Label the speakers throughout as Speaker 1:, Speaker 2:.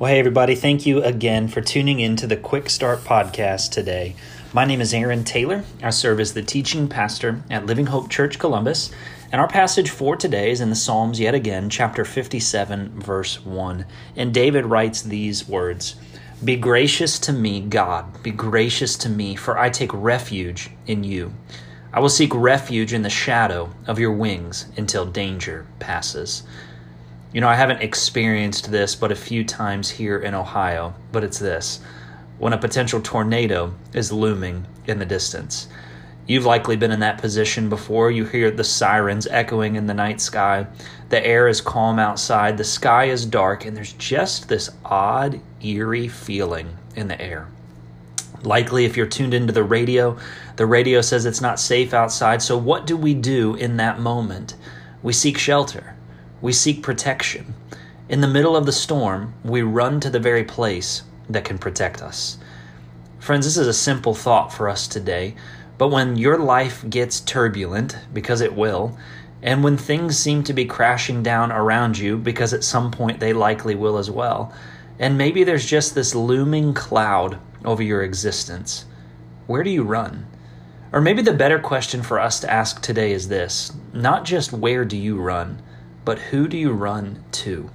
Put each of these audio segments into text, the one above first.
Speaker 1: Well, hey, everybody, thank you again for tuning in to the Quick Start podcast today. My name is Aaron Taylor. I serve as the teaching pastor at Living Hope Church Columbus, and our passage for today is in the Psalms yet again, chapter 57, verse 1. And David writes these words Be gracious to me, God, be gracious to me, for I take refuge in you. I will seek refuge in the shadow of your wings until danger passes. You know, I haven't experienced this but a few times here in Ohio, but it's this when a potential tornado is looming in the distance. You've likely been in that position before. You hear the sirens echoing in the night sky. The air is calm outside. The sky is dark, and there's just this odd, eerie feeling in the air. Likely, if you're tuned into the radio, the radio says it's not safe outside. So, what do we do in that moment? We seek shelter. We seek protection. In the middle of the storm, we run to the very place that can protect us. Friends, this is a simple thought for us today, but when your life gets turbulent, because it will, and when things seem to be crashing down around you, because at some point they likely will as well, and maybe there's just this looming cloud over your existence, where do you run? Or maybe the better question for us to ask today is this not just where do you run, but who do you run to?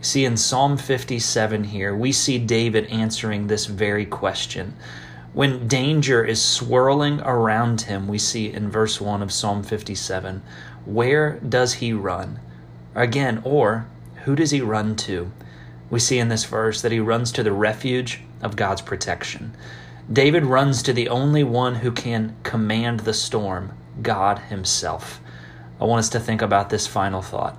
Speaker 1: See, in Psalm 57 here, we see David answering this very question. When danger is swirling around him, we see in verse 1 of Psalm 57, where does he run? Again, or who does he run to? We see in this verse that he runs to the refuge of God's protection. David runs to the only one who can command the storm, God Himself. I want us to think about this final thought.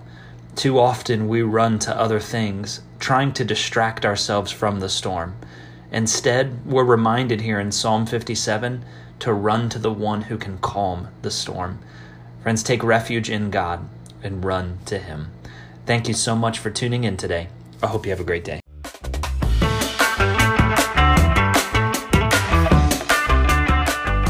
Speaker 1: Too often we run to other things, trying to distract ourselves from the storm. Instead, we're reminded here in Psalm 57 to run to the one who can calm the storm. Friends, take refuge in God and run to Him. Thank you so much for tuning in today. I hope you have a great day.